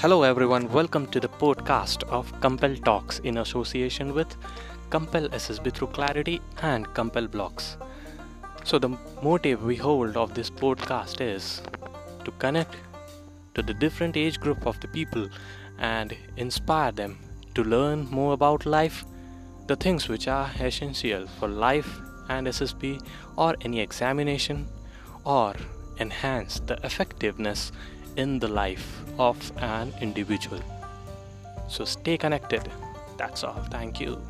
Hello, everyone. Welcome to the podcast of Compel Talks in association with Compel SSB through Clarity and Compel Blocks. So, the motive we hold of this podcast is to connect to the different age group of the people and inspire them to learn more about life, the things which are essential for life and SSB or any examination, or enhance the effectiveness in the life of an individual. So stay connected. That's all. Thank you.